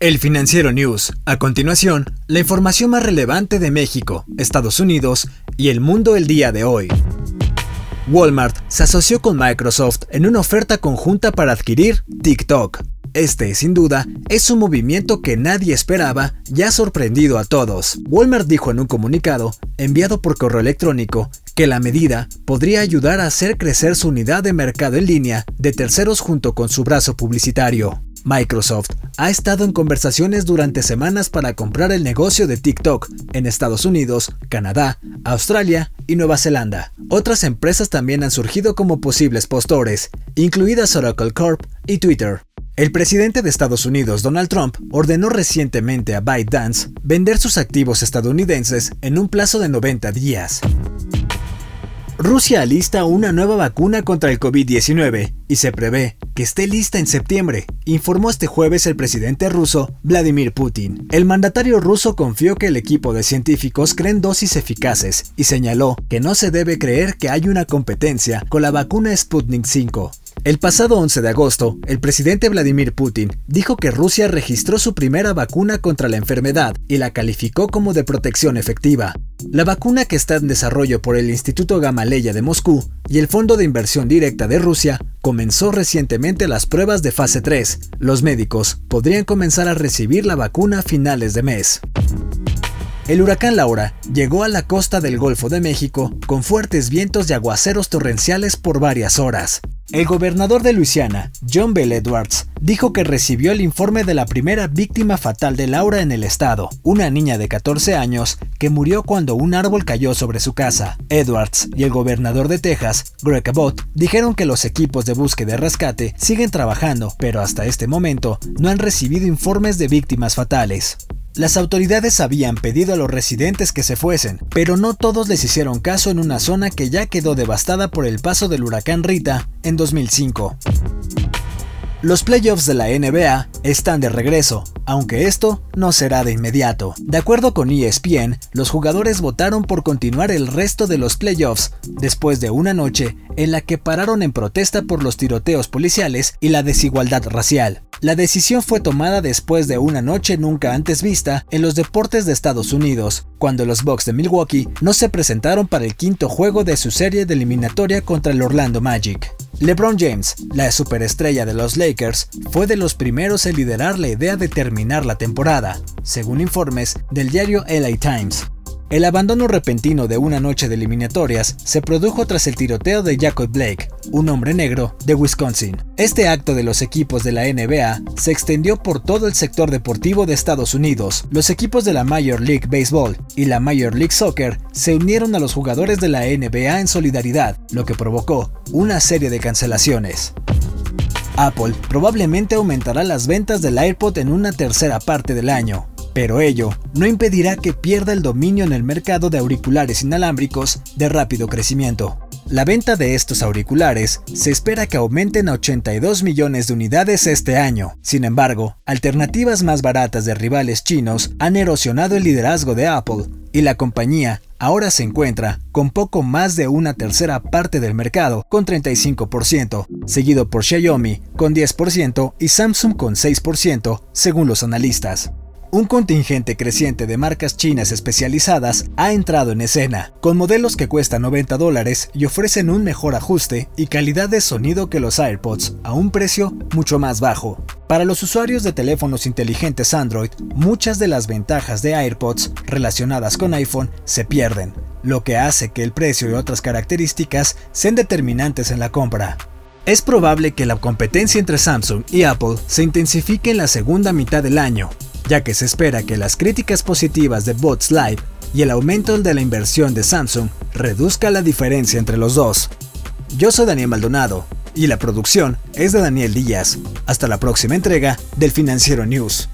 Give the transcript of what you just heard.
El Financiero News. A continuación, la información más relevante de México, Estados Unidos y el mundo el día de hoy. Walmart se asoció con Microsoft en una oferta conjunta para adquirir TikTok. Este, sin duda, es un movimiento que nadie esperaba y ha sorprendido a todos. Walmart dijo en un comunicado, enviado por correo electrónico, que la medida podría ayudar a hacer crecer su unidad de mercado en línea de terceros junto con su brazo publicitario. Microsoft ha estado en conversaciones durante semanas para comprar el negocio de TikTok en Estados Unidos, Canadá, Australia y Nueva Zelanda. Otras empresas también han surgido como posibles postores, incluidas Oracle Corp y Twitter. El presidente de Estados Unidos, Donald Trump, ordenó recientemente a ByteDance vender sus activos estadounidenses en un plazo de 90 días. Rusia alista una nueva vacuna contra el COVID-19 y se prevé que esté lista en septiembre, informó este jueves el presidente ruso Vladimir Putin. El mandatario ruso confió que el equipo de científicos creen dosis eficaces y señaló que no se debe creer que hay una competencia con la vacuna Sputnik 5. El pasado 11 de agosto, el presidente Vladimir Putin dijo que Rusia registró su primera vacuna contra la enfermedad y la calificó como de protección efectiva. La vacuna que está en desarrollo por el Instituto Gamaleya de Moscú y el Fondo de Inversión Directa de Rusia comenzó recientemente las pruebas de fase 3. Los médicos podrían comenzar a recibir la vacuna a finales de mes. El huracán Laura llegó a la costa del Golfo de México con fuertes vientos y aguaceros torrenciales por varias horas. El gobernador de Luisiana, John Bell Edwards, dijo que recibió el informe de la primera víctima fatal de Laura en el estado, una niña de 14 años que murió cuando un árbol cayó sobre su casa. Edwards y el gobernador de Texas, Greg Abbott, dijeron que los equipos de búsqueda y rescate siguen trabajando, pero hasta este momento no han recibido informes de víctimas fatales. Las autoridades habían pedido a los residentes que se fuesen, pero no todos les hicieron caso en una zona que ya quedó devastada por el paso del huracán Rita en 2005. Los playoffs de la NBA están de regreso, aunque esto no será de inmediato. De acuerdo con ESPN, los jugadores votaron por continuar el resto de los playoffs después de una noche en la que pararon en protesta por los tiroteos policiales y la desigualdad racial. La decisión fue tomada después de una noche nunca antes vista en los deportes de Estados Unidos, cuando los Bucks de Milwaukee no se presentaron para el quinto juego de su serie de eliminatoria contra el Orlando Magic. LeBron James, la superestrella de los Lakers, fue de los primeros en liderar la idea de terminar la temporada, según informes del diario LA Times. El abandono repentino de una noche de eliminatorias se produjo tras el tiroteo de Jacob Blake, un hombre negro de Wisconsin. Este acto de los equipos de la NBA se extendió por todo el sector deportivo de Estados Unidos. Los equipos de la Major League Baseball y la Major League Soccer se unieron a los jugadores de la NBA en solidaridad, lo que provocó una serie de cancelaciones. Apple probablemente aumentará las ventas del AirPod en una tercera parte del año, pero ello no impedirá que pierda el dominio en el mercado de auriculares inalámbricos de rápido crecimiento. La venta de estos auriculares se espera que aumenten a 82 millones de unidades este año. Sin embargo, alternativas más baratas de rivales chinos han erosionado el liderazgo de Apple y la compañía ahora se encuentra con poco más de una tercera parte del mercado, con 35%, seguido por Xiaomi con 10% y Samsung con 6%, según los analistas. Un contingente creciente de marcas chinas especializadas ha entrado en escena, con modelos que cuestan 90 dólares y ofrecen un mejor ajuste y calidad de sonido que los AirPods a un precio mucho más bajo. Para los usuarios de teléfonos inteligentes Android, muchas de las ventajas de AirPods relacionadas con iPhone se pierden, lo que hace que el precio y otras características sean determinantes en la compra. Es probable que la competencia entre Samsung y Apple se intensifique en la segunda mitad del año, ya que se espera que las críticas positivas de Bots Live y el aumento de la inversión de Samsung reduzca la diferencia entre los dos. Yo soy Daniel Maldonado y la producción es de Daniel Díaz. Hasta la próxima entrega del Financiero News.